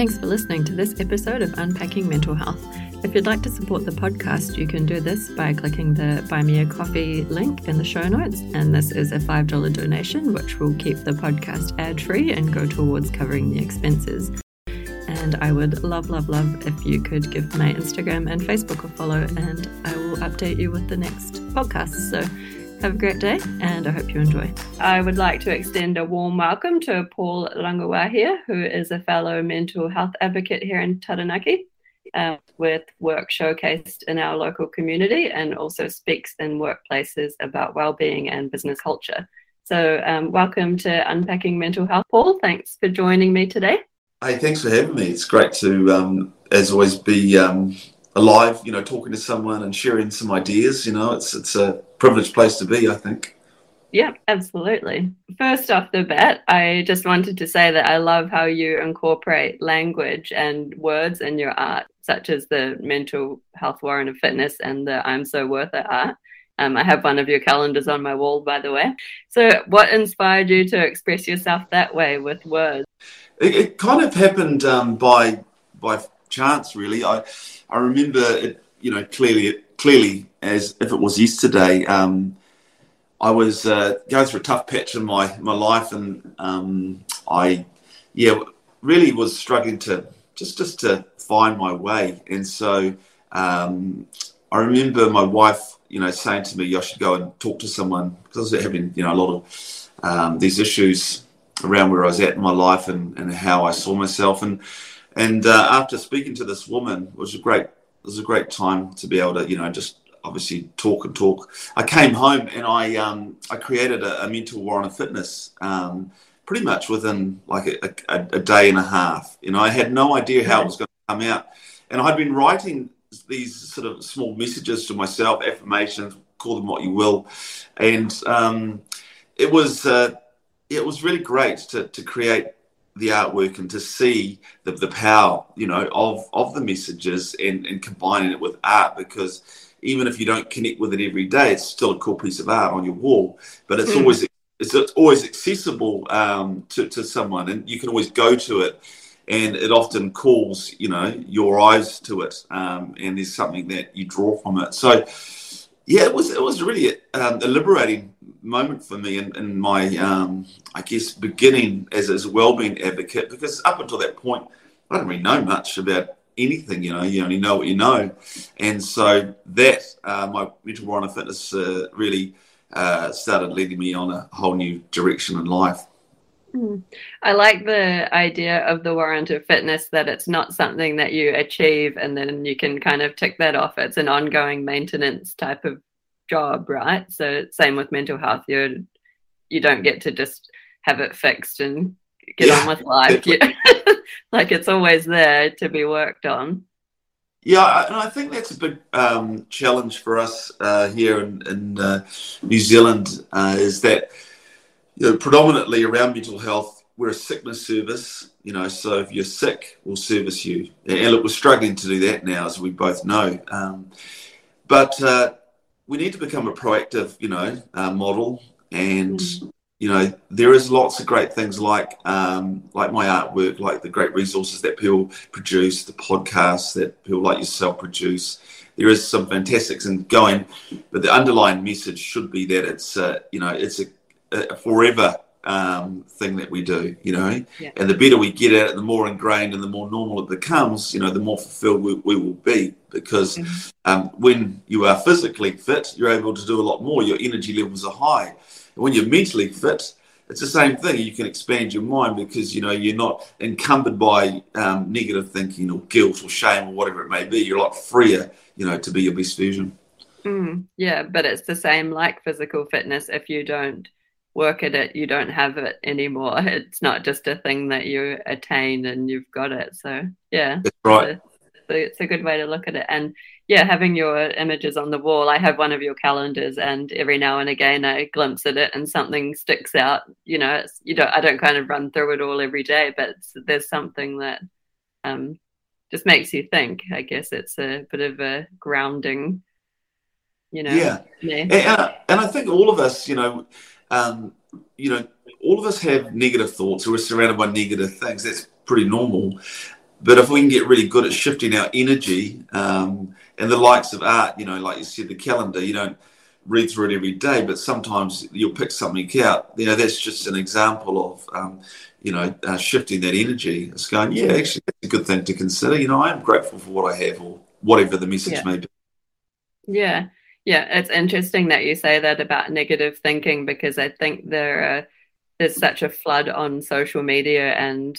Thanks for listening to this episode of Unpacking Mental Health. If you'd like to support the podcast, you can do this by clicking the Buy Me a Coffee link in the show notes. And this is a $5 donation, which will keep the podcast ad free and go towards covering the expenses. And I would love, love, love if you could give my Instagram and Facebook a follow, and I will update you with the next podcast. So have a great day, and I hope you enjoy. I would like to extend a warm welcome to Paul Rangiwahia, who is a fellow mental health advocate here in Taranaki. Uh, with work showcased in our local community and also speaks in workplaces about well-being and business culture. So, um, welcome to Unpacking Mental Health, Paul. Thanks for joining me today. Hey, thanks for having me. It's great to, um, as always, be um, alive. You know, talking to someone and sharing some ideas. You know, it's it's a privileged place to be. I think. Yeah, absolutely. First off the bat, I just wanted to say that I love how you incorporate language and words in your art, such as the mental health warrant of fitness and the I'm so worth it art. Um, I have one of your calendars on my wall, by the way. So, what inspired you to express yourself that way with words? It, it kind of happened um, by by chance, really. I I remember it, you know, clearly clearly as if it was yesterday. Um, I was uh, going through a tough patch in my, my life, and um, I, yeah, really was struggling to just just to find my way. And so um, I remember my wife, you know, saying to me, "I should go and talk to someone," because I was having, you know, a lot of um, these issues around where I was at in my life and, and how I saw myself. And and uh, after speaking to this woman, it was a great it was a great time to be able to, you know, just obviously talk and talk. I came home and I um, I created a, a mental on a fitness um, pretty much within like a, a, a, day and a half. You know, I had no idea how it was going to come out, and I'd been writing these sort of small messages to myself, affirmations, call them what you will, and um, it was uh, it was really great to to create the artwork and to see the, the power you know of of the messages and, and combining it with art because even if you don't connect with it every day, it's still a cool piece of art on your wall. But it's mm. always it's, it's, always accessible um, to to someone, and you can always go to it, and it often calls you know your eyes to it, um, and there's something that you draw from it. So yeah, it was it was really um, a liberating moment for me in, in my um, I guess beginning as, as well-being advocate because up until that point I didn't really know much about anything, you know, you only know what you know. And so that, uh, my mental warrant of fitness uh, really uh, started leading me on a whole new direction in life. Mm. I like the idea of the warrant of fitness that it's not something that you achieve and then you can kind of tick that off. It's an ongoing maintenance type of job, right? So same with mental health. You you don't get to just have it fixed and get yeah, on with life. like it's always there to be worked on. Yeah, and I think that's a big um, challenge for us uh, here in, in uh, New Zealand uh, is that you know, predominantly around mental health, we're a sickness service. You know, so if you're sick, we'll service you. And look, we're struggling to do that now, as we both know. Um, but uh, we need to become a proactive, you know, uh, model and mm you know, there is lots of great things like um, like my artwork, like the great resources that people produce, the podcasts that people like yourself produce. There is some fantastic things going, but the underlying message should be that it's uh, you know it's a, a forever um, thing that we do, you know. Yeah. And the better we get at it, the more ingrained and the more normal it becomes, you know, the more fulfilled we, we will be. Because mm-hmm. um, when you are physically fit, you're able to do a lot more. Your energy levels are high when you're mentally fit, it's the same thing. You can expand your mind because you know you're not encumbered by um, negative thinking or guilt or shame or whatever it may be. You're a lot freer, you know, to be your best version. Mm, yeah, but it's the same like physical fitness. If you don't work at it, you don't have it anymore. It's not just a thing that you attain and you've got it. So yeah, that's right. So it's a good way to look at it. And yeah, having your images on the wall. I have one of your calendars, and every now and again I glimpse at it, and something sticks out. You know, it's you don't. I don't kind of run through it all every day, but there's something that um, just makes you think. I guess it's a bit of a grounding. You know. Yeah. yeah. And, and, and I think all of us, you know, um, you know, all of us have negative thoughts, or we're surrounded by negative things. That's pretty normal but if we can get really good at shifting our energy um, and the likes of art, you know, like you said, the calendar, you don't read through it every day, but sometimes you'll pick something out. You know, that's just an example of, um, you know, uh, shifting that energy. It's going, yeah, actually, that's a good thing to consider. You know, I am grateful for what I have or whatever the message yeah. may be. Yeah. Yeah. It's interesting that you say that about negative thinking because I think there are, there's such a flood on social media and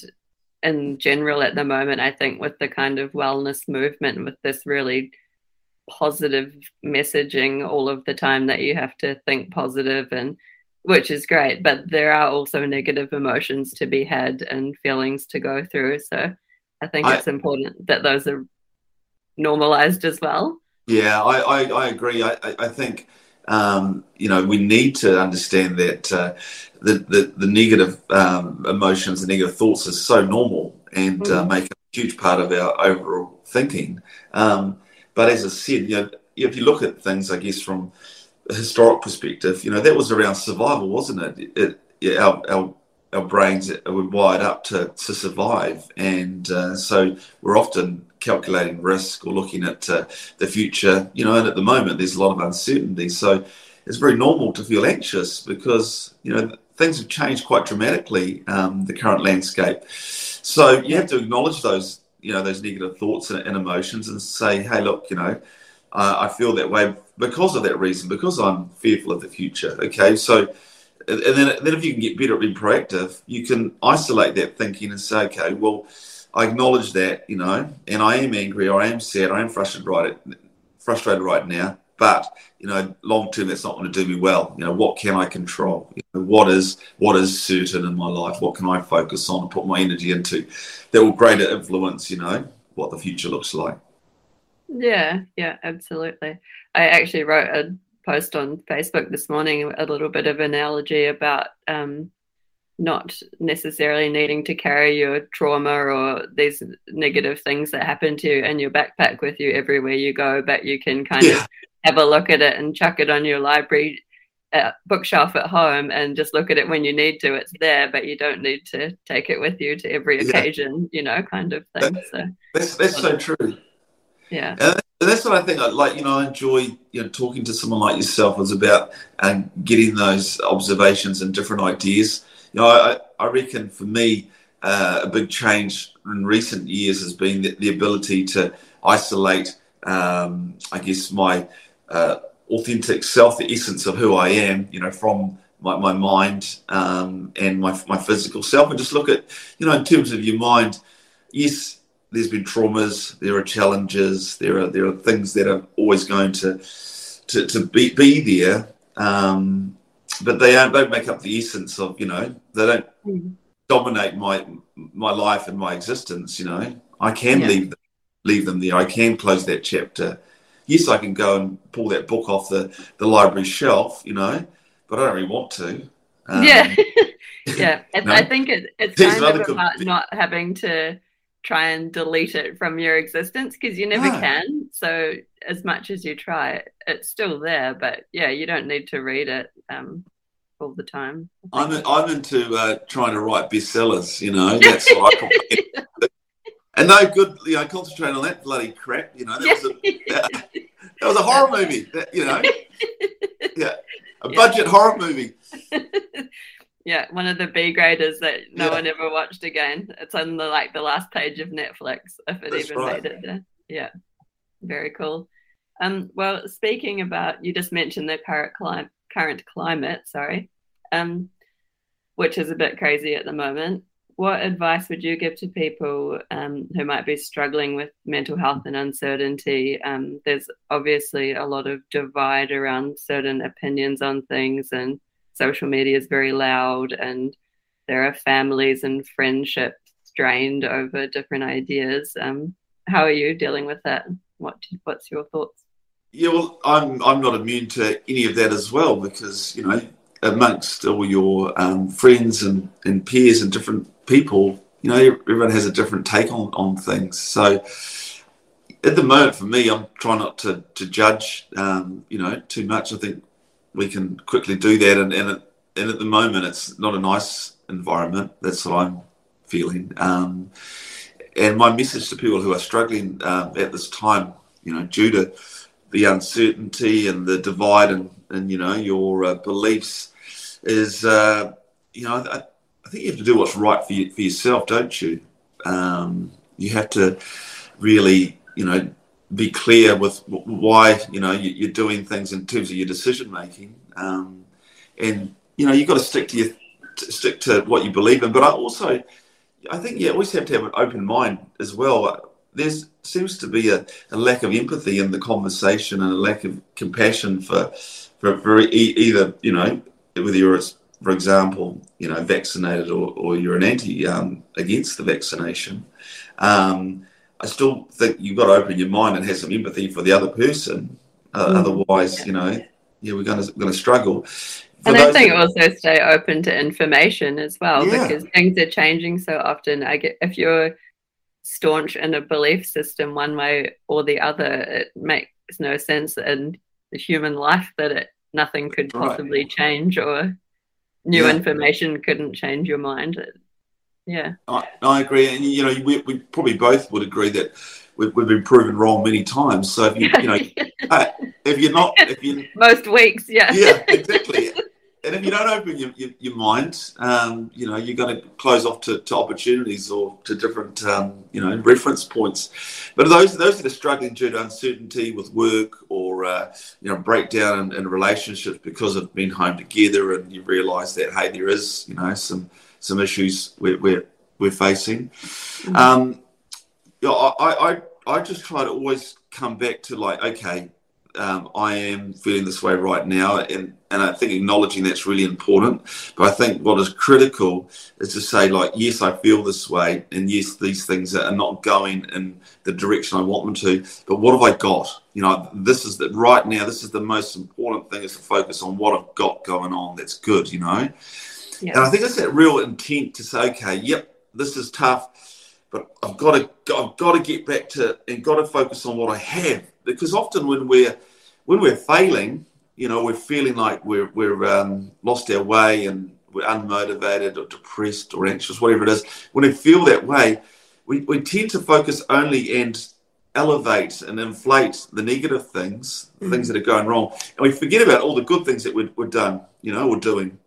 in general at the moment, I think with the kind of wellness movement, with this really positive messaging all of the time that you have to think positive and which is great, but there are also negative emotions to be had and feelings to go through. So I think I, it's important that those are normalized as well. Yeah, I, I, I agree. I, I think um, you know, we need to understand that uh, the, the, the negative um, emotions, the negative thoughts are so normal and mm. uh, make a huge part of our overall thinking. Um, but as I said, you know, if you look at things, I guess from a historic perspective, you know, that was around survival, wasn't it? it, it our, our, our brains were wired up to, to survive. And uh, so we're often calculating risk or looking at uh, the future, you know, and at the moment there's a lot of uncertainty. So it's very normal to feel anxious because, you know, things have changed quite dramatically, um, the current landscape. So you have to acknowledge those, you know, those negative thoughts and, and emotions and say, hey, look, you know, I feel that way because of that reason, because I'm fearful of the future. Okay, so and then, then if you can get better at being proactive, you can isolate that thinking and say, okay, well, I acknowledge that, you know, and I am angry or I am sad, or I am frustrated right, frustrated right now. But you know, long term, that's not going to do me well. You know, what can I control? You know, what is what is certain in my life? What can I focus on and put my energy into that will greater influence? You know, what the future looks like. Yeah, yeah, absolutely. I actually wrote a post on Facebook this morning, a little bit of analogy about um, not necessarily needing to carry your trauma or these negative things that happen to you in your backpack with you everywhere you go, but you can kind yeah. of have a look at it and chuck it on your library uh, bookshelf at home and just look at it when you need to. It's there, but you don't need to take it with you to every occasion, yeah. you know, kind of thing. That, so that's that's so true. Yeah. And that's what I think. I like, you know, I enjoy you know talking to someone like yourself is about um, getting those observations and different ideas you know, I, I reckon for me, uh, a big change in recent years has been the, the ability to isolate, um, I guess, my uh, authentic self, the essence of who I am, you know, from my, my mind um, and my, my physical self, and just look at, you know, in terms of your mind, yes, there's been traumas, there are challenges, there are there are things that are always going to to, to be, be there. Um, but they don't, make up the essence of you know they don't mm. dominate my my life and my existence you know i can yeah. leave them, leave them there i can close that chapter yes i can go and pull that book off the the library shelf you know but i don't really want to um, yeah yeah no? i think it, it's kind of about not having to try and delete it from your existence because you never no. can so as much as you try it's still there but yeah you don't need to read it um, all the time. I'm I'm into uh, trying to write bestsellers. You know, that's what I And no good, you know, concentrate on that bloody crap. You know, that was a that, that was a horror movie. That, you know, yeah, a budget yeah. horror movie. yeah, one of the B graders that no yeah. one ever watched again. It's on the like the last page of Netflix, if it That's even right. made it there. Yeah, very cool. Um, well, speaking about, you just mentioned the current climate current climate, sorry, um, which is a bit crazy at the moment. What advice would you give to people um, who might be struggling with mental health and uncertainty? Um, there's obviously a lot of divide around certain opinions on things, and social media is very loud, and there are families and friendships strained over different ideas. Um, how are you dealing with that? What What's your thoughts? Yeah, well, I'm I'm not immune to any of that as well because you know amongst all your um, friends and, and peers and different people, you know, everyone has a different take on, on things. So at the moment, for me, I'm trying not to to judge, um, you know, too much. I think we can quickly do that, and and, it, and at the moment, it's not a nice environment. That's what I'm feeling. Um, and my message to people who are struggling um, at this time, you know, due to the uncertainty and the divide and, and you know your uh, beliefs, is uh, you know I, I, think you have to do what's right for you, for yourself, don't you? Um, you have to really, you know, be clear with why you know you're doing things in terms of your decision making, um, and you know you've got to stick to your stick to what you believe in. But I also, I think you always have to have an open mind as well. There seems to be a, a, lack of empathy in the conversation and a lack of compassion for for, for e- either you know whether you're for example you know vaccinated or, or you're an anti um, against the vaccination. Um, I still think you've got to open your mind and have some empathy for the other person. Uh, mm. Otherwise, you know, yeah, we're going to going to struggle. For and I think also stay open to information as well yeah. because things are changing so often. I get if you're staunch in a belief system one way or the other, it makes no sense in the human life that it nothing could possibly right. change or new yeah. information couldn't change your mind. Yeah, I, I agree, and you know, we, we probably both would agree that we've, we've been proven wrong many times. So if you you know, uh, if you're not, if you most weeks, yeah, yeah, exactly. And if you don't open your, your, your mind, um, you know, you're going to close off to, to opportunities or to different, um, you know, reference points. But those those that are struggling due to uncertainty with work or, uh, you know, breakdown in, in relationships because of being home together and you realise that, hey, there is, you know, some – some issues we're, we're, we're facing. Mm-hmm. Um, yeah, I, I, I just try to always come back to like, okay, um, I am feeling this way right now, and, and I think acknowledging that's really important. But I think what is critical is to say, like, yes, I feel this way, and yes, these things are not going in the direction I want them to. But what have I got? You know, this is that right now. This is the most important thing is to focus on what I've got going on. That's good. You know, yeah. And I think it's that real intent to say, okay, yep, this is tough, but I've got to, I've got to get back to and got to focus on what I have because often when we're when we're failing, you know, we're feeling like we're we're um, lost our way and we're unmotivated or depressed or anxious, whatever it is. When we feel that way, we, we tend to focus only and elevate and inflate the negative things, mm-hmm. things that are going wrong, and we forget about all the good things that we're, we're done, you know, we're doing.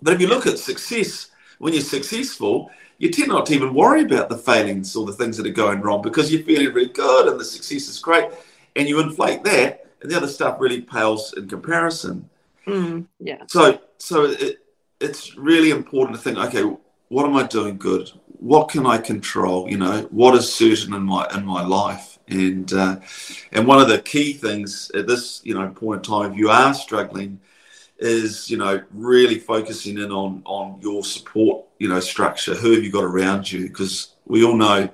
But if you look at success, when you're successful, you tend not to even worry about the failings or the things that are going wrong because you're feeling really good and the success is great. And you inflate that, and the other stuff really pales in comparison. Mm, yeah. So, so it, it's really important to think, okay, what am I doing good? What can I control? You know, what is certain in my in my life? And uh, and one of the key things at this you know point in time, if you are struggling is you know really focusing in on on your support you know structure who have you got around you because we all know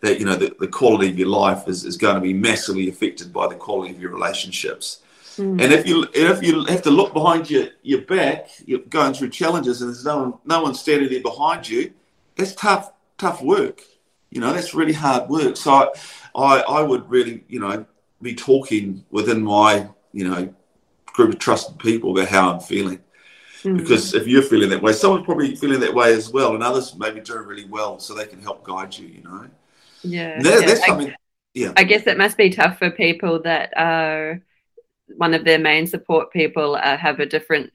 that you know the, the quality of your life is, is going to be massively affected by the quality of your relationships mm. and if you if you have to look behind your your back you're going through challenges and there's no one no one standing there behind you that's tough tough work you know that's really hard work so i i, I would really you know be talking within my you know group of trusted people about how I'm feeling. Mm-hmm. Because if you're feeling that way, someone's probably feeling that way as well, and others may be doing really well, so they can help guide you. You know. Yeah. Yeah. Something. Yeah. I guess it must be tough for people that are one of their main support people uh, have a different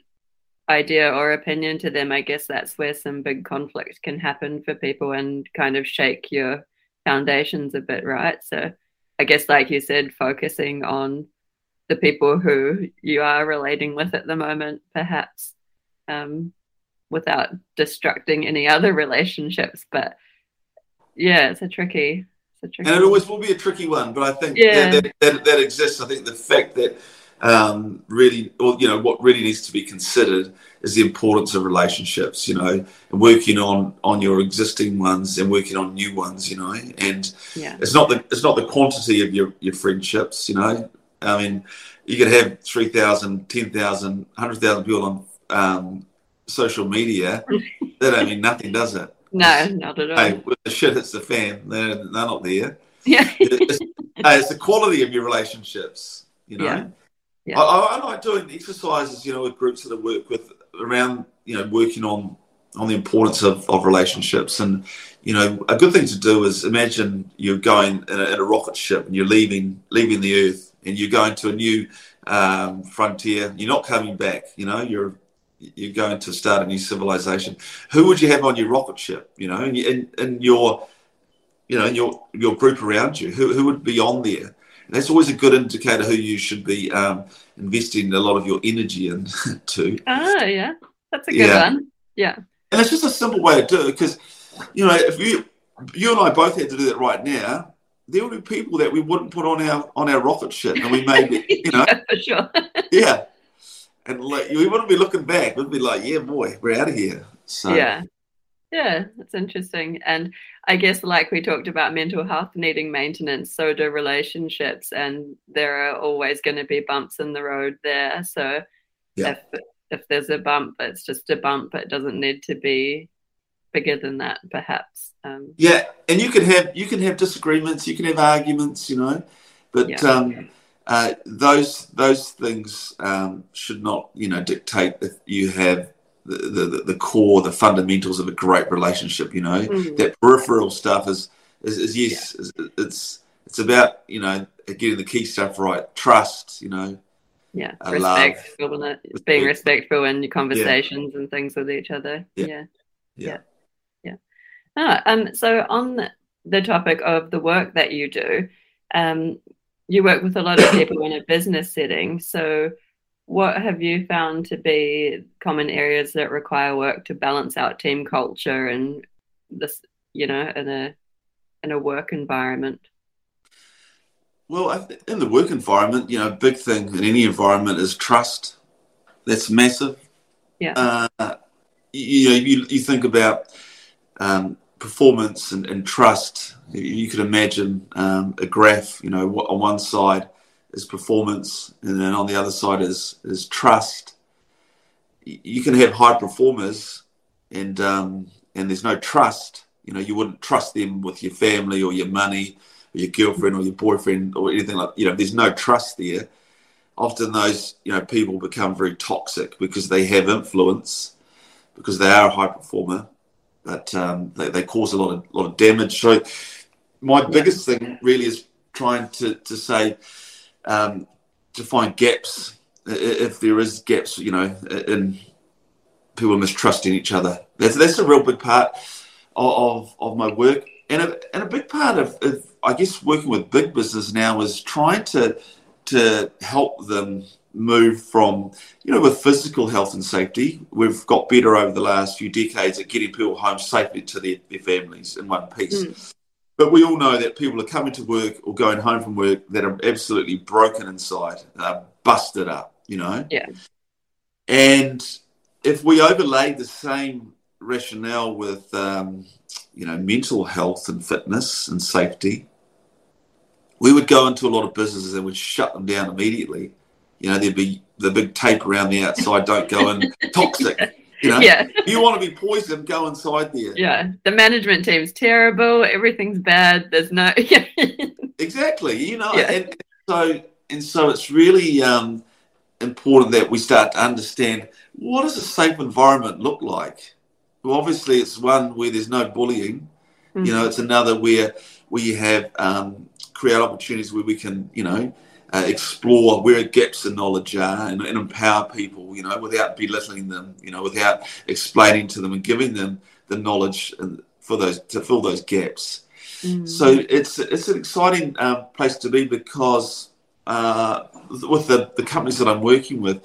idea or opinion to them. I guess that's where some big conflict can happen for people and kind of shake your foundations a bit, right? So I guess, like you said, focusing on the people who you are relating with at the moment, perhaps, um, without destructing any other relationships. But yeah, it's a tricky. It's a tricky and it always will be a tricky one, but I think yeah. that, that, that, that exists. I think the fact that um, really, or you know, what really needs to be considered is the importance of relationships. You know, and working on on your existing ones and working on new ones. You know, and yeah. it's not the it's not the quantity of your your friendships. You know, I mean, you could have 3,000, 10,000, 100,000 people on um, social media. that don't mean nothing, does it? No, not at all. Hey, when the shit hits the fan, they're, they're not there. Yeah. it's, hey, it's the quality of your relationships, you know? Yeah. yeah. I, I, like doing exercises, you know, with groups that I work with around, you know, working on on the importance of, of relationships. And you know, a good thing to do is imagine you're going in a, in a rocket ship and you're leaving leaving the Earth and you're going to a new um, frontier. You're not coming back. You know, you're you're going to start a new civilization. Who would you have on your rocket ship? You know, and, and, and your you know, your your group around you. Who who would be on there? And that's always a good indicator who you should be um, investing a lot of your energy into. Ah, yeah, that's a good yeah. one. Yeah, and it's just a simple way to do it because you know if you you and I both had to do that right now, there would be people that we wouldn't put on our on our rocket ship, and we maybe you know yeah, for sure. yeah, and like we wouldn't be looking back. We'd be like, yeah, boy, we're out of here. So yeah, yeah, that's interesting. And I guess, like we talked about mental health needing maintenance, so do relationships, and there are always going to be bumps in the road there. So yeah. if if there's a bump, it's just a bump. It doesn't need to be bigger than that, perhaps. Um, yeah, and you can have you can have disagreements, you can have arguments, you know, but yeah. um, uh, those those things um, should not, you know, dictate if you have the, the, the core, the fundamentals of a great relationship. You know, mm-hmm. that peripheral stuff is is, is yes, yeah. it's it's about you know getting the key stuff right, trust. You know, yeah, uh, respectful, love, being respectful in your conversations yeah. and things with each other. Yeah, yeah, yeah. yeah. Ah, um, so on the topic of the work that you do, um, you work with a lot of people in a business setting. So what have you found to be common areas that require work to balance out team culture and this you know in a in a work environment? Well in the work environment you know big thing in any environment is trust. That's massive. Yeah. Uh, you know you, you think about um, performance and, and, trust you could imagine um, a graph you know on one side is performance, and then on the other side is is trust. You can have high performers, and um, and there's no trust. You know, you wouldn't trust them with your family or your money, or your girlfriend or your boyfriend or anything like. You know, there's no trust there. Often those you know people become very toxic because they have influence, because they are a high performer, but um, they, they cause a lot of lot of damage. So my biggest thing really is trying to to say um, to find gaps if there is gaps, you know, in people mistrusting each other. That's that's a real big part of of, my work, and a, and a big part of, of I guess working with big business now is trying to to help them move from you know with physical health and safety we've got better over the last few decades at getting people home safely to their, their families in one piece mm. But we all know that people are coming to work or going home from work that are absolutely broken inside, uh, busted up, you know? Yeah. And if we overlay the same rationale with, um, you know, mental health and fitness and safety, we would go into a lot of businesses and would shut them down immediately. You know, there'd be the big tape around the outside, don't go in, toxic. You know, yeah. you want to be poisoned, go inside there. Yeah. The management team's terrible. Everything's bad. There's no. exactly. You know, yeah. and, so and so it's really um, important that we start to understand what does a safe environment look like. Well, obviously, it's one where there's no bullying. Mm-hmm. You know, it's another where we have um, create opportunities where we can, you know, uh, explore where gaps in knowledge are and, and, empower people, you know, without belittling them, you know, without explaining to them and giving them the knowledge for those to fill those gaps. Mm. So it's it's an exciting uh, place to be because uh, with the, the companies that I'm working with,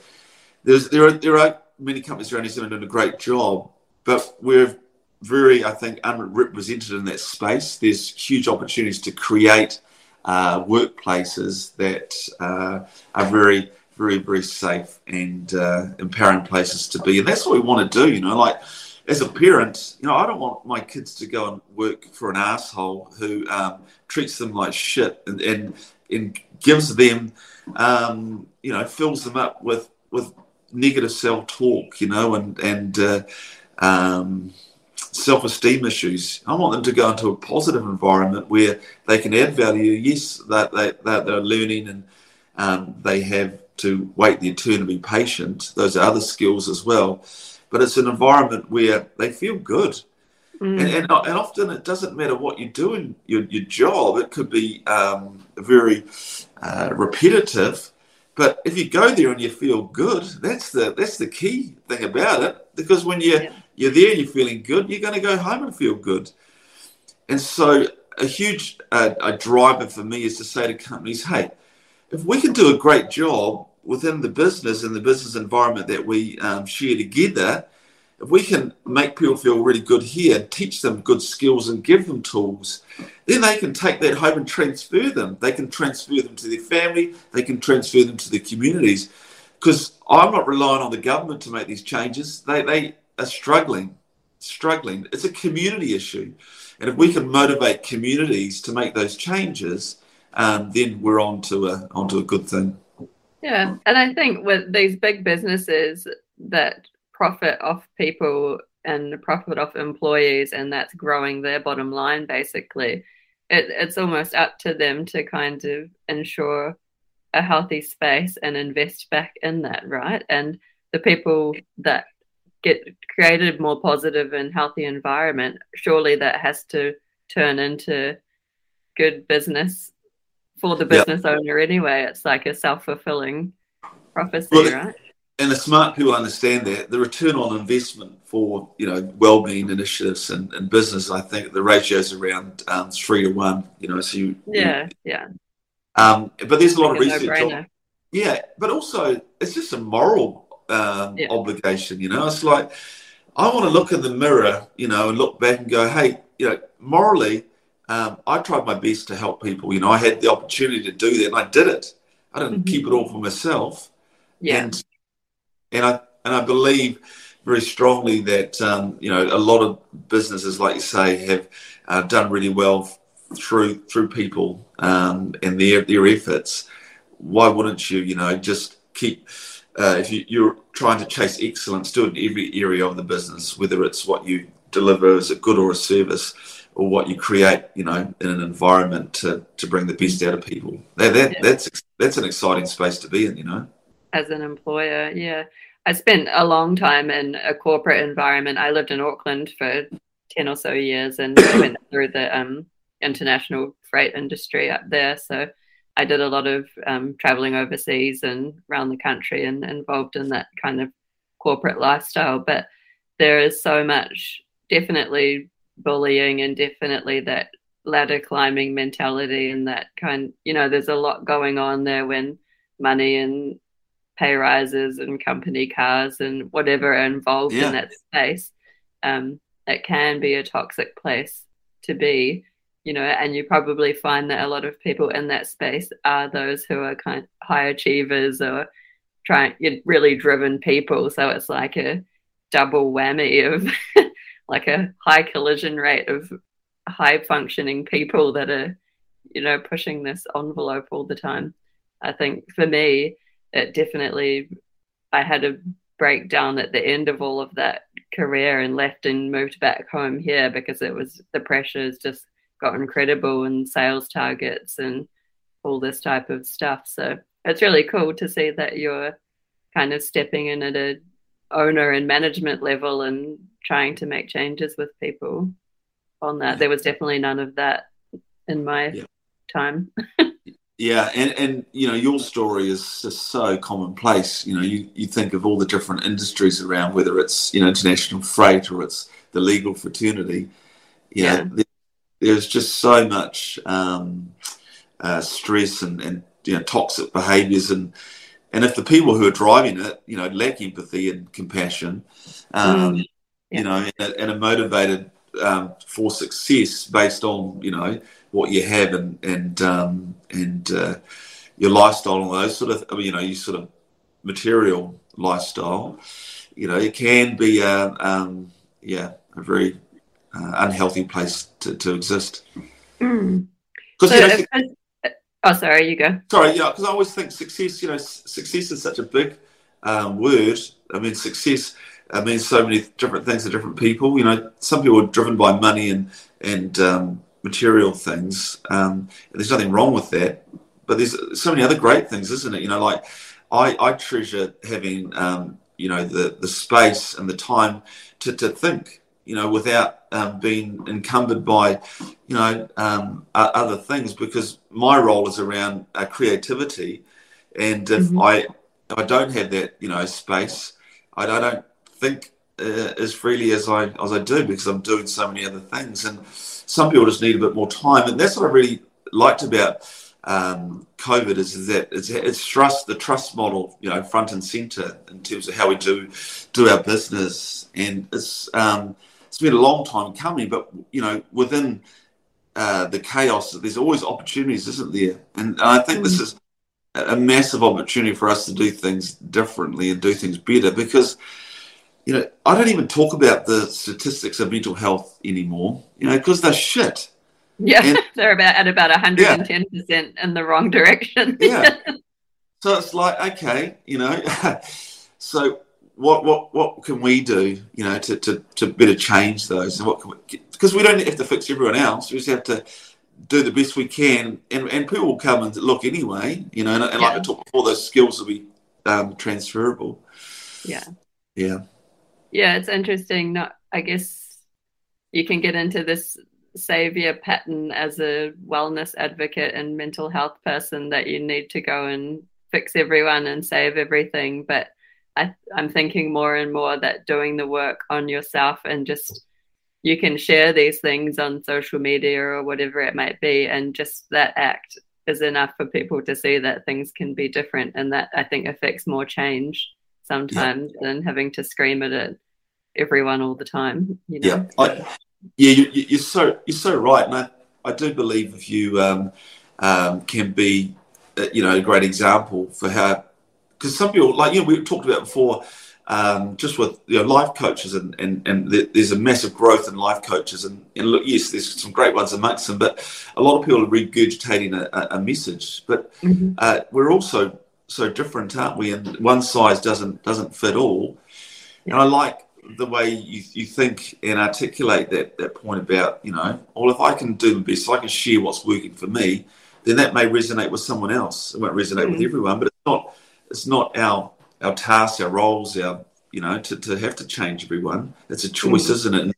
there's there are there are many companies around New Zealand doing a great job, but we're very I think unrepresented in that space. There's huge opportunities to create uh, workplaces that uh, are very, very, very safe and uh, empowering places to be. And that's what we want to do, you know, like as a parent, you know, I don't want my kids to go and work for an asshole who um, treats them like shit and, and, and gives them, um, you know, fills them up with, with negative self talk, you know, and, and, uh, um, self esteem issues. I want them to go into a positive environment where they can add value. Yes, that they, they, they're learning and um, they have to wait their turn to be patient. Those are other skills as well. but it's an environment where they feel good. Mm. And, and, and often it doesn't matter what you do in your, your job, it could be um, very uh, repetitive. But if you go there and you feel good, that's the that's the key thing about it. Because when you Yeah. You're there and you're feeling good, you're going to go home and feel good. And so, a huge uh, a driver for me is to say to companies, hey, if we can do a great job within the business and the business environment that we um, share together, if we can make people feel really good here, teach them good skills and give them tools, then they can take that home and transfer them. They can transfer them to their family, they can transfer them to their communities. Because I'm not relying on the government to make these changes. They, they are struggling, struggling. It's a community issue. And if we can motivate communities to make those changes, um, then we're on to a, onto a good thing. Yeah, and I think with these big businesses that profit off people and profit off employees, and that's growing their bottom line basically, it, it's almost up to them to kind of ensure a healthy space and invest back in that, right? And the people that get created more positive and healthy environment, surely that has to turn into good business for the Yeah. business owner anyway. It's like a self fulfilling prophecy, Well, right? and the smart people understand that the return on investment for you know well-being initiatives and, and business i think the ratio is around um, three to one you know so you Yeah, yeah. um, but there's a lot of research on, yeah but also it's just a moral um, Yeah. obligation you know it's like i want to look in the mirror you know and look back and go hey you know morally um, i tried my best to help people you know i had the opportunity to do that and i did it i didn't Mhm. keep it all for myself Yeah, and and I and I believe very strongly that um, you know a lot of businesses, like you say, have uh, done really well through through people um, and their their efforts. Why wouldn't you? You know, just keep. Uh, if you, you're trying to chase excellence, do it in every area of the business, whether it's what you deliver as a good or a service, or what you create, you know, in an environment to, to bring the best out of people. That, that Yeah. that's that's an exciting space to be in, you know. as an employer, yeah. I spent a long time in a corporate environment. I lived in Auckland for 10 or so years and went through the um, international freight industry up there. So I did a lot of um, traveling overseas and around the country and involved in that kind of corporate lifestyle. But there is so much, definitely bullying and definitely that ladder climbing mentality and that kind, you know, there's a lot going on there when money and pay rises and company cars and whatever are involved Yeah. in that space. Um, it can be a toxic place to be, you know, and you probably find that a lot of people in that space are those who are kind of high achievers or trying really driven people. So it's like a double whammy of like a high collision rate of high functioning people that are, you know, pushing this envelope all the time. I think for me, it definitely I had a breakdown at the end of all of that career and left and moved back home here because it was the pressures just got incredible and sales targets and all this type of stuff. So it's really cool to see that you're kind of stepping in at a owner and management level and trying to make changes with people on that. There was definitely none of that in my Yeah. time. Yeah, and, and you know your story is just so commonplace. You know, you, you think of all the different industries around, whether it's you know international freight or it's the legal fraternity. You Yeah. know, there's just so much um, uh, stress and, and you know toxic behaviours, and and if the people who are driving it, you know, lack empathy and compassion, um, Mm, yeah. you know, and, and are motivated um, for success based on you know what you have and and um, and uh, your lifestyle and those sort of I mean, you know your sort of material lifestyle, you know, it can be a um, yeah a very uh, unhealthy place to, to exist. mm. So you know, if- oh, sorry, you go. sorry, yeah, because I always think success. You know, success is such a big um, word. I mean, success uh, means so many different things to different people. You know, some people are driven by money and and um, material things. Um, there's nothing wrong with that. But there's so many other great things, isn't it? You know, like I, I treasure having um, you know the the space and the time to, to think you know without um, being encumbered by you know um, other things because my role is around uh, creativity. And if mm-hmm. I if I don't have that you know space I, I don't think uh, as freely as I as I do because I'm doing so many other things. And some people just need a bit more time. And that's what I really liked about um, COVID is, that it's, it's trust the trust model, you know, front and center in terms of how we do do our business, and it's um, it's been a long time coming, but you know, within uh, the chaos, there's always opportunities, isn't there? And, and I think this mm. is a massive opportunity for us to do things differently and do things better because you know I don't even talk about the statistics of mental health anymore, you know, because they're shit. Yeah, and, they're about at about 110 yeah. percent in the wrong direction. yeah. So it's like, okay, you know, so what what what can we do, you know, to to, to better change those? And what because we, because we don't have to fix everyone else. We just have to do the best we can, and, and people will come and look anyway, you know. And, and yeah. like I talked before, those skills will be um, transferable. Yeah. Yeah. Yeah, it's interesting. Not, I guess you can get into this savior pattern as a wellness advocate and mental health person that you need to go and fix everyone and save everything. But I, I'm thinking more and more that doing the work on yourself and just you can share these things on social media or whatever it might be, and just that act is enough for people to see that things can be different, and that I think affects more change sometimes yeah. than having to scream it at everyone all the time. You know? Yeah, I, yeah, you, are so you're so right, and I, I do believe if you um, um, can be, uh, you know, a great example for how, because some people like you know we talked about before, um, just with you know life coaches and and and there's a massive growth in life coaches and, and look yes there's some great ones amongst them, but a lot of people are regurgitating a, a message, but mm-hmm. uh, we're also so different, aren't we? And one size doesn't doesn't fit all. And I like the way you, you think and articulate that, that point about, you know, well, if I can do the best, I can share what's working for me, then that may resonate with someone else. It won't resonate mm. with everyone, but it's not it's not our our tasks, our roles, our you know, to, to have to change everyone. It's a choice, mm. isn't it? And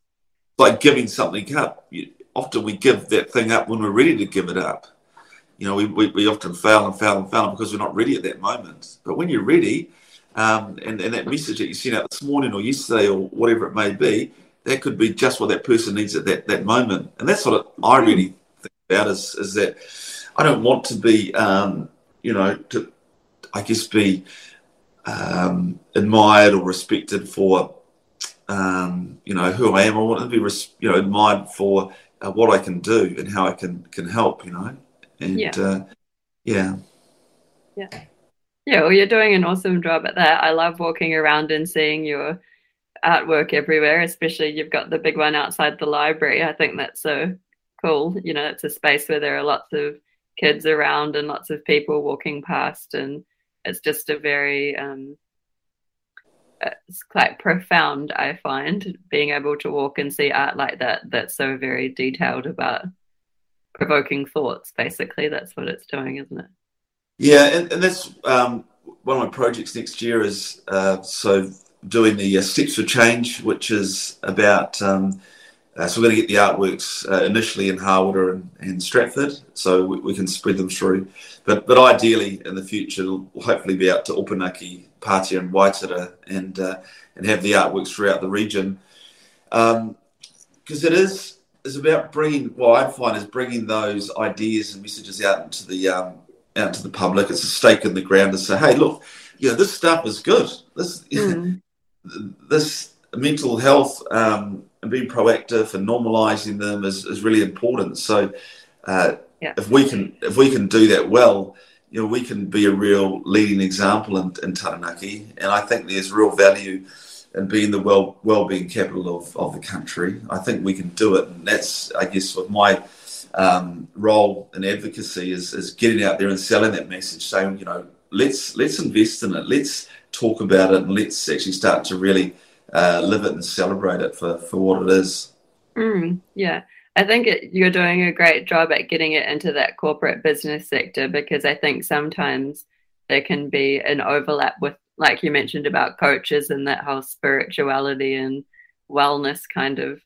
like giving something up. You, often we give that thing up when we're ready to give it up. You know, we, we, we often fail and fail and fail because we're not ready at that moment. But when you're ready, um, and, and that message that you sent out this morning or yesterday or whatever it may be, that could be just what that person needs at that, that moment. And that's what I really think about is, is that I don't want to be, um, you know, to, I guess, be um, admired or respected for, um, you know, who I am. I want to be, res- you know, admired for uh, what I can do and how I can, can help, you know. And yeah. Uh, yeah. Yeah. Yeah, well, you're doing an awesome job at that. I love walking around and seeing your artwork everywhere, especially you've got the big one outside the library. I think that's so cool. You know, it's a space where there are lots of kids around and lots of people walking past, and it's just a very, um, it's quite profound, I find, being able to walk and see art like that that's so very detailed about provoking thoughts, basically. That's what it's doing, isn't it? Yeah, and, and that's um, one of my projects next year is uh, so doing the uh, Steps for Change, which is about. Um, uh, so we're going to get the artworks uh, initially in Hawera and, and Stratford, so we, we, can spread them through. But but ideally in the future, we'll hopefully be out to Opunake, Patea, and Waitara, and uh, and have the artworks throughout the region. Because um, it is is about bringing. What I find is bringing those ideas and messages out into the um, out to the public. It's a stake in the ground to say, hey, look, you know, this stuff is good. This mm. this mental health um, and being proactive and normalising them is, is really important. So uh, yeah. if we can if we can do that well, you know, we can be a real leading example in, in Taranaki. And I think there's real value in being the well well-being capital of, of the country. I think we can do it. And that's, I guess, with my um, role in advocacy is, is getting out there and selling that message, saying, you know, let's let's invest in it, let's talk about it, and let's actually start to really uh, live it and celebrate it for, for what it is. Mm, yeah. I think it, you're doing a great job at getting it into that corporate business sector because I think sometimes there can be an overlap with like you mentioned about coaches and that whole spirituality and wellness kind of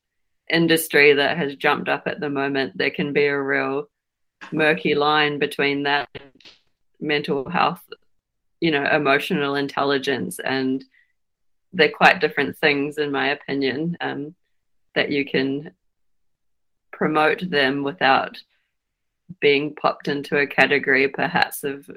industry that has jumped up at the moment, there can be a real murky line between that mental health, you know, emotional intelligence, and they're quite different things, in my opinion, um, that you can promote them without being popped into a category perhaps of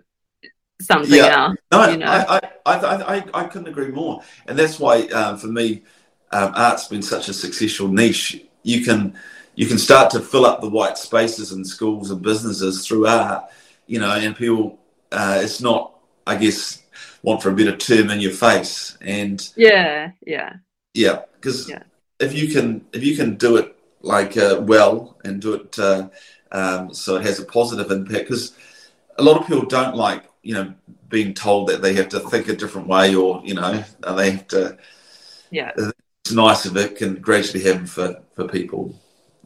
something yeah. else. No, you know? I, I, I, I, I couldn't agree more. And that's why, um, for me, um, art's been such a successful niche. You can you can start to fill up the white spaces in schools and businesses through art, you know, and people, uh, it's not, I guess, want for a better term in your face. And yeah, yeah, yeah, because yeah. if you can if you can do it like uh, well and do it uh, um, so it has a positive impact, because a lot of people don't like you know being told that they have to think a different way or you know they have to yeah it's nice if it can gradually happen for for people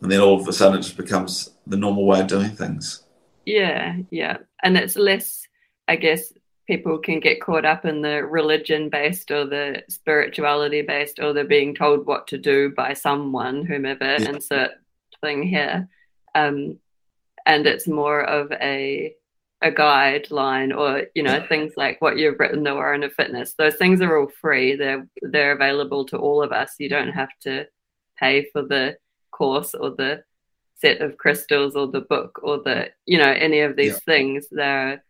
and then all of a sudden it just becomes the normal way of doing things yeah yeah and it's less i guess people can get caught up in the religion based or the spirituality based or they're being told what to do by someone whomever yeah. insert thing here. Um, and it's more of a a guideline or you know things like what you've written the warren of fitness. Those things are all free. They're they're available to all of us. You don't have to pay for the course or the set of crystals or the book or the you know any of these yeah. things. They're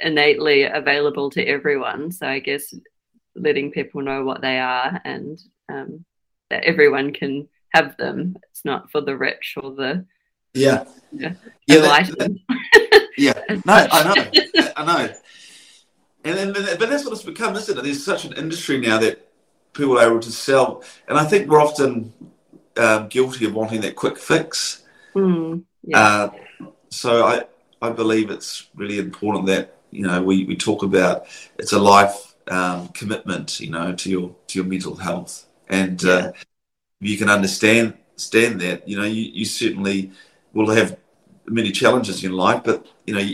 innately available to everyone so i guess letting people know what they are and um, that everyone can have them it's not for the rich or the yeah yeah, yeah that, that, yeah, no, I know, I know. And then, but that's what it's become, isn't it? There's such an industry now that people are able to sell, and I think we're often um, guilty of wanting that quick fix. Mm, yeah. uh, so I, I believe it's really important that you know we, we talk about it's a life um, commitment, you know, to your to your mental health, and uh, yeah. uh, you can understand understand that. You know, you, you certainly will have many challenges in life, but you know,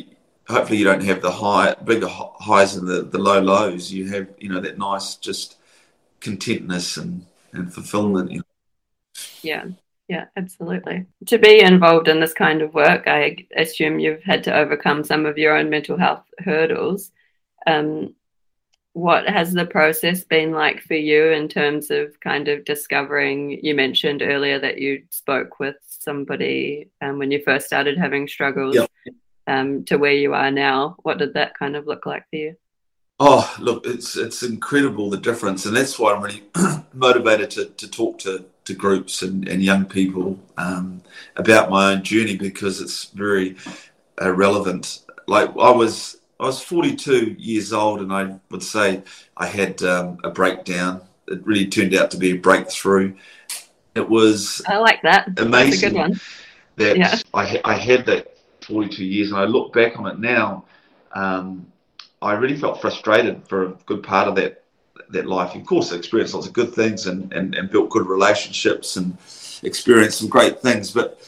hopefully you don't have the high, bigger highs and the, the low lows. You have, you know, that nice just contentness and, and fulfillment. You know. Yeah, yeah, absolutely. To be involved in this kind of work, I assume you've had to overcome some of your own mental health hurdles. Um, what has the process been like for you in terms of kind of discovering? You mentioned earlier that you spoke with somebody um, when you first started having struggles yep. um, to where you are now. What did that kind of look like for you? Oh, look, it's it's incredible the difference, and that's why I'm really motivated to, to talk to, to groups and, and young people um, about my own journey because it's very uh, relevant. Like I was, I was 42 years old, and I would say I had um, a breakdown. It really turned out to be a breakthrough, it was I like that. Amazing. That's a good one. That yeah. I, I had that 42 years, and I look back on it now. Um, I really felt frustrated for a good part of that that life. Of course, I experienced lots of good things and, and, and built good relationships and experienced some great things. But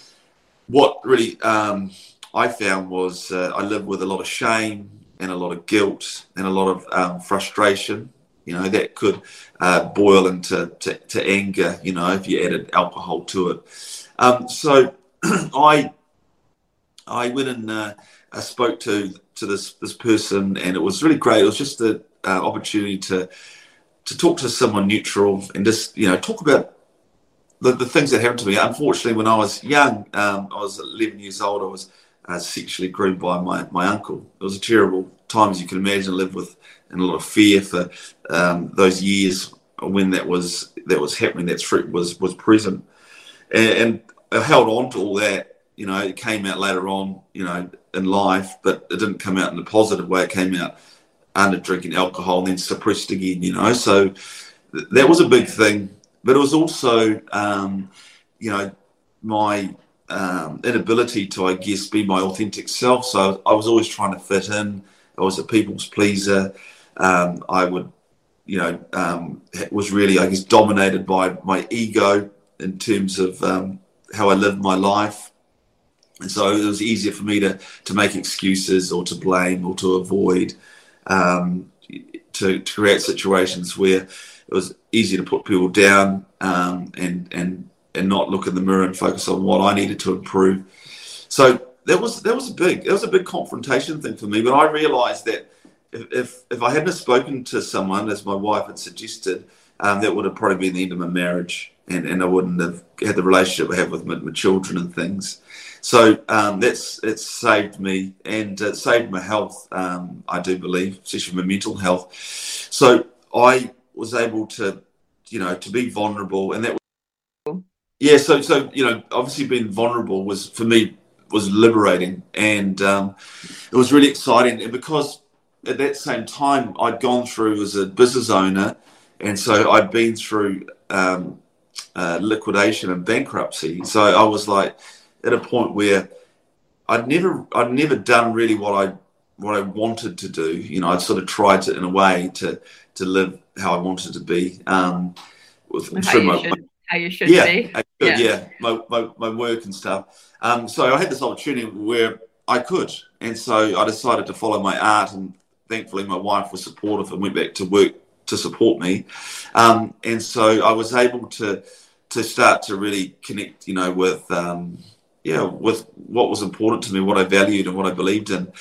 what really um, I found was uh, I lived with a lot of shame and a lot of guilt and a lot of um, frustration you know, that could uh, boil into to, to, anger, you know, if you added alcohol to it. Um, so I I went and uh, I spoke to to this this person, and it was really great. It was just an uh, opportunity to to talk to someone neutral and just you know talk about the, the things that happened to me. Unfortunately, when I was young, um, I was 11 years old. I was uh, sexually groomed by my, my uncle. It was a terrible time, as you can imagine. I lived with and a lot of fear for um, those years when that was that was happening. That threat was was present, and, and, I held on to all that. You know, it came out later on. You know, in life, but it didn't come out in a positive way. It came out under drinking alcohol and then suppressed again. You know, so th- that was a big thing. But it was also, um, you know, my um, inability to, I guess, be my authentic self. So I was always trying to fit in. I was a people's pleaser um, I would, you know, um, was really, I guess, dominated by my ego in terms of um, how I lived my life. And so it was easier for me to, to make excuses or to blame or to avoid, um, to, to create situations where it was easy to put people down um, and and and not look in the mirror and focus on what I needed to improve. So that was that was a big that was a big confrontation thing for me. But I realised that if, if, I hadn't spoken to someone, as my wife had suggested, um, that would have probably been the end of my marriage, and, and I wouldn't have had the relationship I have with my, my children and things. So um, that's it's saved me and it saved my health. Um, I do believe, especially my mental health. So I was able to, you know, to be vulnerable, and that. Was, yeah, so so you know, obviously being vulnerable was for me was liberating, and um, it was really exciting. And because at that same time I'd gone through as a business owner, and so I'd been through um, uh, liquidation and bankruptcy. So I was like at a point where I'd never I'd never done really what I what I wanted to do. You know, I'd sort of tried to in a way to to live how I wanted to be. Um, with, how, through you my, should, how you should yeah, be. yeah, yeah, my, my, my work and stuff. Um, so I had this opportunity where I could, and so I decided to follow my art. And thankfully, my wife was supportive and went back to work to support me. Um, and so I was able to to start to really connect, you know, with um, yeah, with what was important to me, what I valued, and what I believed in,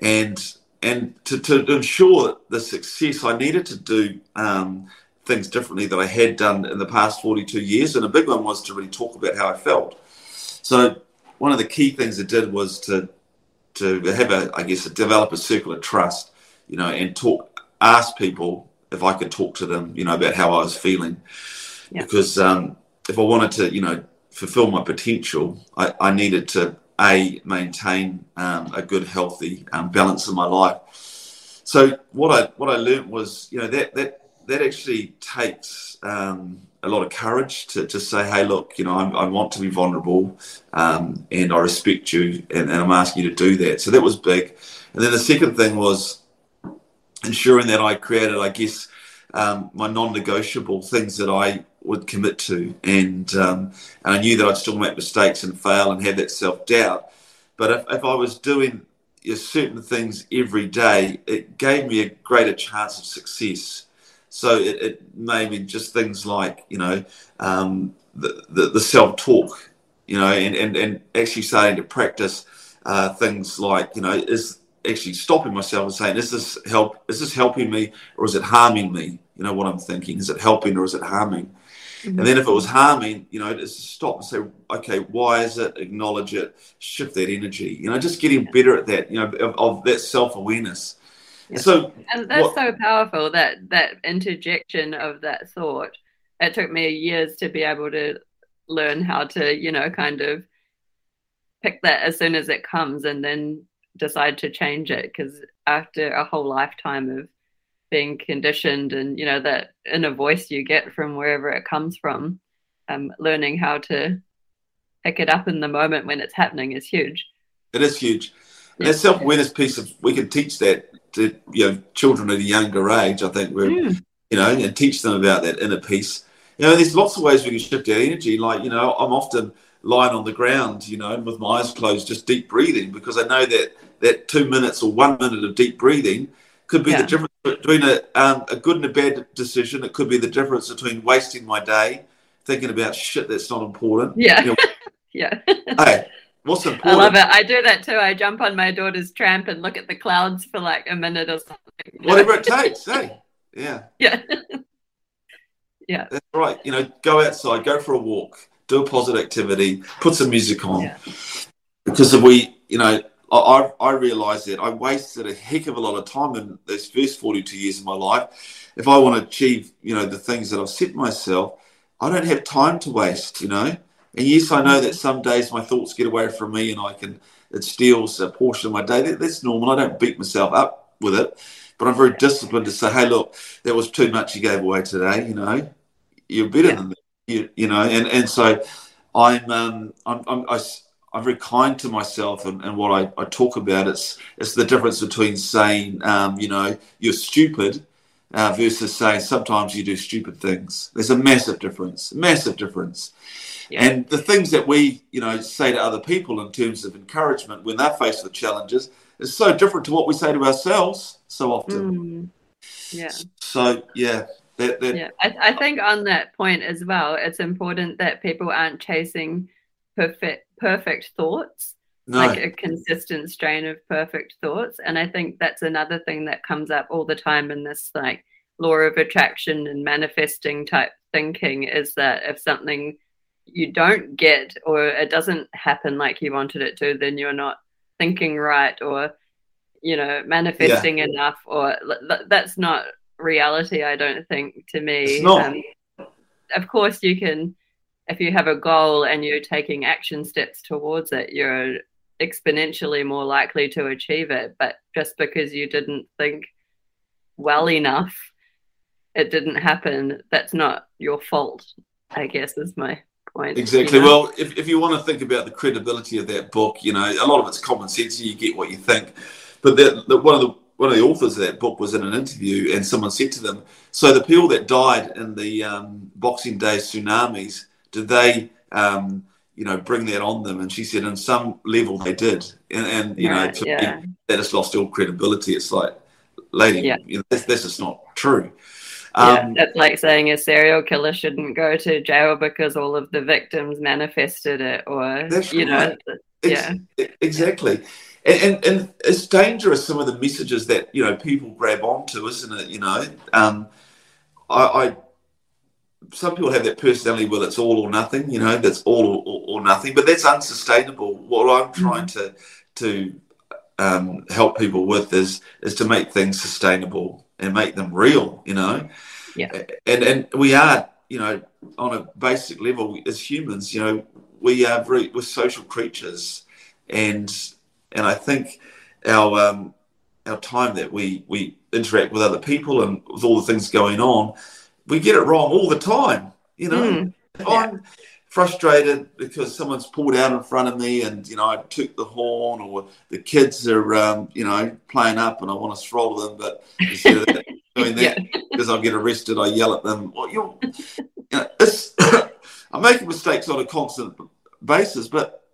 and and to, to ensure the success, I needed to do um, things differently that I had done in the past 42 years. And a big one was to really talk about how I felt. So one of the key things I did was to to have a, I guess, develop a circle of trust, you know, and talk, ask people if I could talk to them, you know, about how I was feeling, yeah. because um, if I wanted to, you know, fulfill my potential, I, I needed to a maintain um, a good, healthy um, balance in my life. So what I what I learned was, you know, that that that actually takes um, a lot of courage to, to say, hey, look, you know, I'm, i want to be vulnerable, um, and I respect you, and, and I'm asking you to do that. So that was big. And then the second thing was ensuring that I created, I guess, um, my non-negotiable things that I would commit to, and um, and I knew that I'd still make mistakes and fail and have that self doubt. But if, if I was doing certain things every day, it gave me a greater chance of success. So it, it made just things like you know um, the, the, the self talk, you know, and, and and actually starting to practice uh, things like you know is actually stopping myself and saying, is this help? Is this helping me or is it harming me? You know what I'm thinking? Is it helping or is it harming? Mm-hmm. And then if it was harming, you know, just stop and say, okay, why is it? Acknowledge it, shift that energy. You know, just getting better at that. You know, of, of that self awareness. So, and that's what, so powerful that that interjection of that thought. It took me years to be able to learn how to, you know, kind of pick that as soon as it comes and then decide to change it because after a whole lifetime of being conditioned and you know that inner voice you get from wherever it comes from um, learning how to pick it up in the moment when it's happening is huge it is huge yeah. that self-awareness piece of we can teach that to you know children at a younger age i think we're mm. you know and teach them about that inner peace you know there's lots of ways we can shift our energy like you know i'm often lying on the ground you know with my eyes closed just deep breathing because i know that that two minutes or one minute of deep breathing could be yeah. the difference between a, um, a good and a bad decision. It could be the difference between wasting my day thinking about shit that's not important. Yeah. You know, yeah. hey, what's important? I love it. I do that too. I jump on my daughter's tramp and look at the clouds for like a minute or something. Whatever it takes. Hey. Yeah. Yeah. yeah. That's right. You know, go outside, go for a walk, do a positive activity, put some music on. Yeah. Because if we, you know, I, I realized that I wasted a heck of a lot of time in those first 42 years of my life. If I want to achieve, you know, the things that I've set myself, I don't have time to waste, you know. And yes, I know that some days my thoughts get away from me and I can, it steals a portion of my day. That, that's normal. I don't beat myself up with it, but I'm very disciplined to say, hey, look, that was too much you gave away today, you know. You're better yeah. than that, you, you know. And, and so I'm, um, I'm, I'm I, I'm very kind to myself and, and what I, I, talk about. It's it's the difference between saying, um, you know, you're stupid uh, versus saying sometimes you do stupid things. There's a massive difference, massive difference. Yeah. And the things that we, you know, say to other people in terms of encouragement when they're faced with challenges is so different to what we say to ourselves so often. Mm. Yeah. So yeah, that, that yeah. I, I think on that point as well, it's important that people aren't chasing perfect perfect thoughts, no, like a consistent strain of perfect thoughts. And I think that's another thing that comes up all the time in this like law of attraction and manifesting type thinking is that if something you don't get or it doesn't happen like you wanted it to, then you're not thinking right or you know manifesting yeah. enough or that's not reality i don't think to me it's not. Um, of course you can if you have a goal and you're taking action steps towards it you're exponentially more likely to achieve it but just because you didn't think well enough it didn't happen that's not your fault i guess is my point. Exactly. You know? Well, if, if you want to think about the credibility of that book, you know, a lot of it's common sense. You get what you think, but that, that one of the one of the authors of that book was in an interview, and someone said to them, "So the people that died in the um, Boxing Day tsunamis, did they?" Um, you know, bring that on them. And she said, in some level, they did. And, and you right, know, yeah. me, that has lost all credibility. It's like, lady, yeah. you know, this, this is not true. Um, yeah, that's like saying a serial killer shouldn't go to jail because all of the victims manifested it, or you know, yeah, exactly. And, and, and it's dangerous some of the messages that you know people grab onto, isn't it? You know, um, I, I some people have that personality where it's all or nothing, you know, that's all or, or nothing, but that's unsustainable. What I'm mm-hmm. trying to to um, help people with is is to make things sustainable and make them real, you know. Yeah. And and we are, you know, on a basic level as humans, you know, we are very we're social creatures, and and I think our um, our time that we we interact with other people and with all the things going on, we get it wrong all the time. You know, mm. yeah. I'm frustrated because someone's pulled out in front of me and you know I took the horn or the kids are um, you know playing up and I want to throttle them but instead of that, doing that because yeah. I get arrested I yell at them well you're you know it's I'm making mistakes on a constant basis but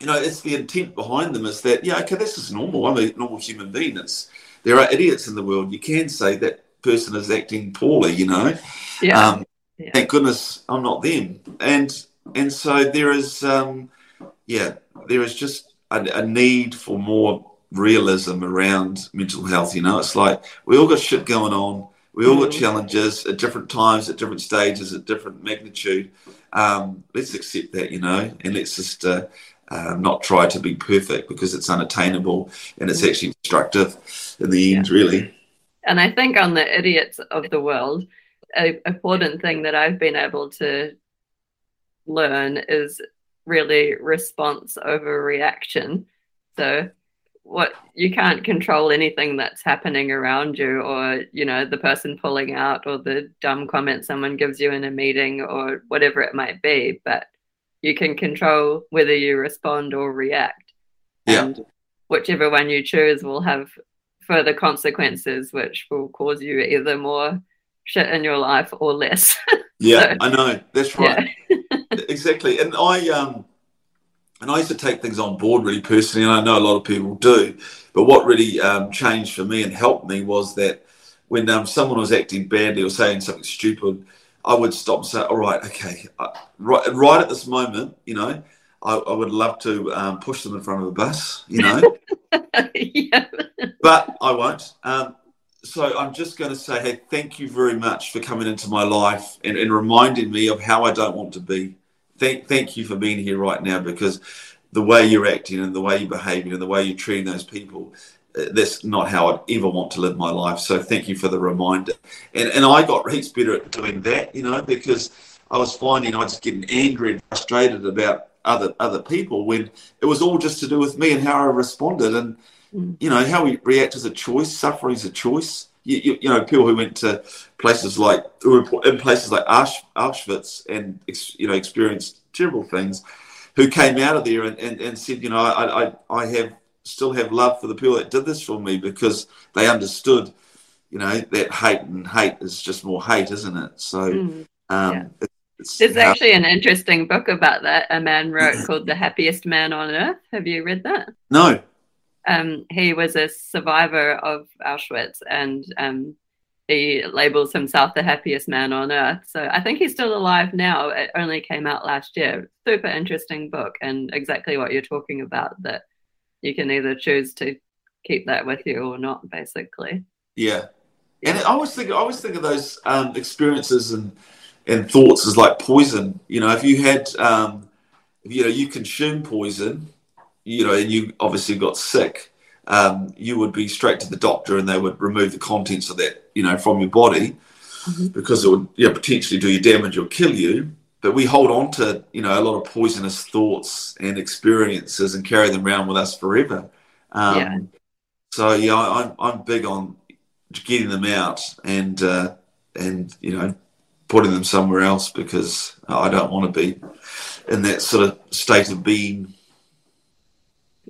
you know it's the intent behind them is that yeah okay this is normal I'm a normal human being it's there are idiots in the world you can say that person is acting poorly you know yeah. Um, yeah. Thank goodness I'm not them. And and so there is, um, yeah, there is just a, a, need for more realism around mental health. You know, it's like we all got shit going on. We all got mm. challenges at different times, at different stages, at different magnitude. Um, let's accept that, you know, and let's just uh, uh, not try to be perfect because it's unattainable and it's mm. actually destructive in the end, yeah. really. And I think on the idiots of the world, a important thing that I've been able to learn is really response over reaction. So what you can't control anything that's happening around you or you know the person pulling out or the dumb comment someone gives you in a meeting or whatever it might be but you can control whether you respond or react yeah. and whichever one you choose will have further consequences which will cause you either more shit in your life or less. yeah, so, I know. That's right. Yeah. exactly. And I um and I used to take things on board really personally, and I know a lot of people do. But what really um, changed for me and helped me was that when um, someone was acting badly or saying something stupid, I would stop and say, "All right, okay, uh, right, right at this moment, you know, I, I would love to um, push them in front of a bus, you know, yeah. but I won't. Um, so I'm just going to say, hey, thank you very much for coming into my life and, and reminding me of how I don't want to be. Thank, thank you for being here right now because the way you're acting and the way you're behaving and the way you're treating those people, uh, that's not how I'd ever want to live my life. So thank you for the reminder. And, and I got heaps better at doing that, you know, because I was finding I was getting angry and frustrated about other other people when it was all just to do with me and how I responded. And you know, how we react is a choice. Suffering is a choice. You, you, you, know, people who went to places like, in places like Auschwitz and, you know, experienced terrible things, who came out of there and, and, and said, you know, I, I, I have still have love for the people that did this for me because they understood, you know, that hate and hate is just more hate, isn't it? So, mm, um, yeah. There's how- actually an interesting book about that. A man wrote called The Happiest Man on Earth. Have you read that? No. Um, he was a survivor of Auschwitz, and um, he labels himself the happiest man on earth. So I think he's still alive now. It only came out last year. Super interesting book, and exactly what you're talking about that you can either choose to keep that with you or not, basically. Yeah. And I always think I always think of those um, experiences and and thoughts is like poison. You know, if you had um, you know you consume poison, you know, and you obviously got sick, um, you would be straight to the doctor and they would remove the contents of that, you know, from your body mm-hmm. because it would you know, potentially do you damage or kill you. But we hold on to, you know, a lot of poisonous thoughts and experiences and carry them around with us forever. Um, yeah. So yeah, I'm I'm big on getting them out and uh, and you know putting them somewhere else because I don't want to be in that sort of state of being.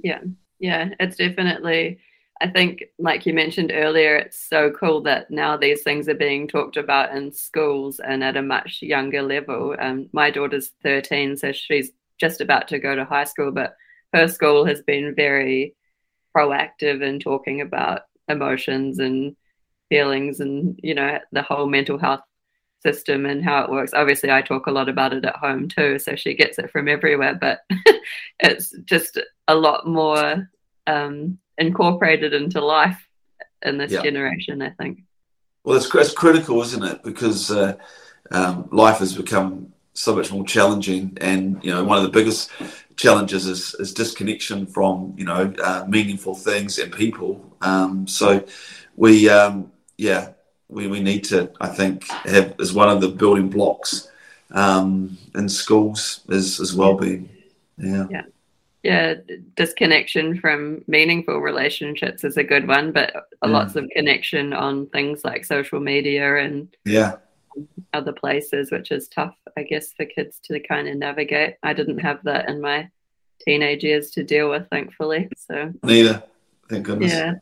Yeah, yeah, it's definitely. I think, like you mentioned earlier, it's so cool that now these things are being talked about in schools and at a much younger level. Um, my daughter's 13, so she's just about to go to high school, but her school has been very proactive in talking about emotions and feelings and you know the whole mental health system and how it works obviously i talk a lot about it at home too so she gets it from everywhere but it's just a lot more um, incorporated into life in this yeah. generation i think well it's, it's critical isn't it because uh, um, life has become so much more challenging and you know one of the biggest challenges is, is disconnection from you know uh, meaningful things and people. Um, so we um, yeah we, we need to I think have as one of the building blocks um, in schools is as well being yeah yeah yeah disconnection from meaningful relationships is a good one but yeah. lots of connection on things like social media and yeah other places, which is tough, I guess, for kids to kind of navigate. I didn't have that in my teenage years to deal with, thankfully. So neither, thank goodness. Yeah.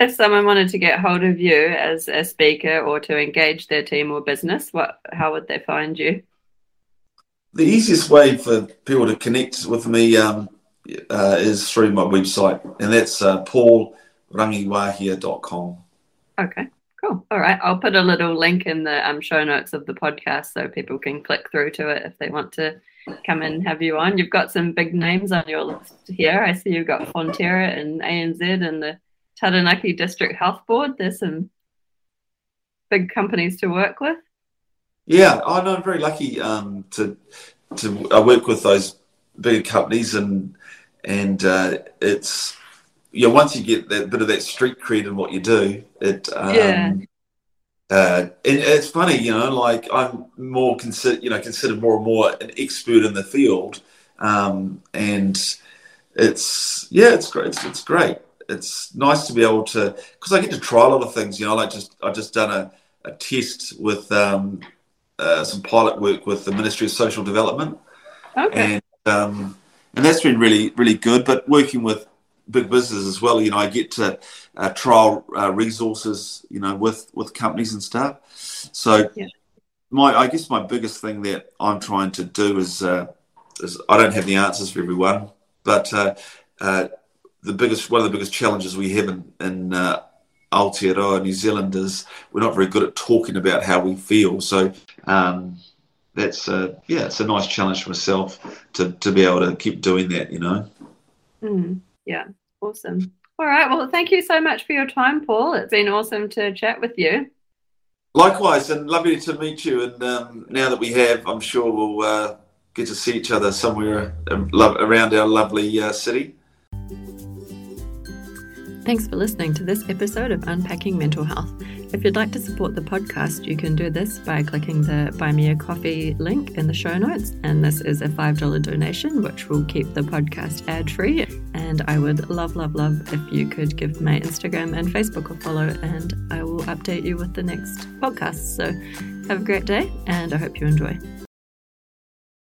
If someone wanted to get hold of you as a speaker or to engage their team or business, what how would they find you? The easiest way for people to connect with me um, uh, is through my website, and that's uh, paulrangiwahia.com. Okay. Cool. All right. I'll put a little link in the um, show notes of the podcast so people can click through to it if they want to come and have you on. You've got some big names on your list here. I see you've got Fonterra and ANZ and the Taranaki District Health Board. There's some big companies to work with. Yeah, I know. I'm very lucky um, to to uh, work with those big companies, and and uh, it's yeah, once you get that bit of that street cred in what you do, it um, yeah. Uh, and it's funny, you know, like I'm more consider, you know, considered more and more an expert in the field, um, and it's yeah, it's great. It's, it's, great. It's nice to be able to because I get to try a lot of things. You know, like just I just done a, a test with um, uh, some pilot work with the Ministry of Social Development, okay. and um, and that's been really really good. But working with big business as well. You know, I get to uh, trial uh, resources, you know, with with companies and stuff. So, yeah. my I guess my biggest thing that I'm trying to do is uh, is I don't have the answers for everyone, but uh, uh, the biggest one of the biggest challenges we have in, in uh, Aotearoa, New Zealand, is we're not very good at talking about how we feel. So. Um, that's uh, yeah, it's a nice challenge for myself to, to be able to keep doing that, you know. Mm, yeah, Awesome. All right. Well, thank you so much for your time, Paul. It's been awesome to chat with you. Likewise, and lovely to meet you. And um, now that we have, I'm sure we'll uh, get to see each other somewhere around our lovely uh, city. Thanks for listening to this episode of Unpacking Mental Health. If you'd like to support the podcast, you can do this by clicking the Buy Me a Coffee link in the show notes. And this is a $5 donation, which will keep the podcast ad free. And I would love, love, love if you could give my Instagram and Facebook a follow, and I will update you with the next podcast. So have a great day, and I hope you enjoy.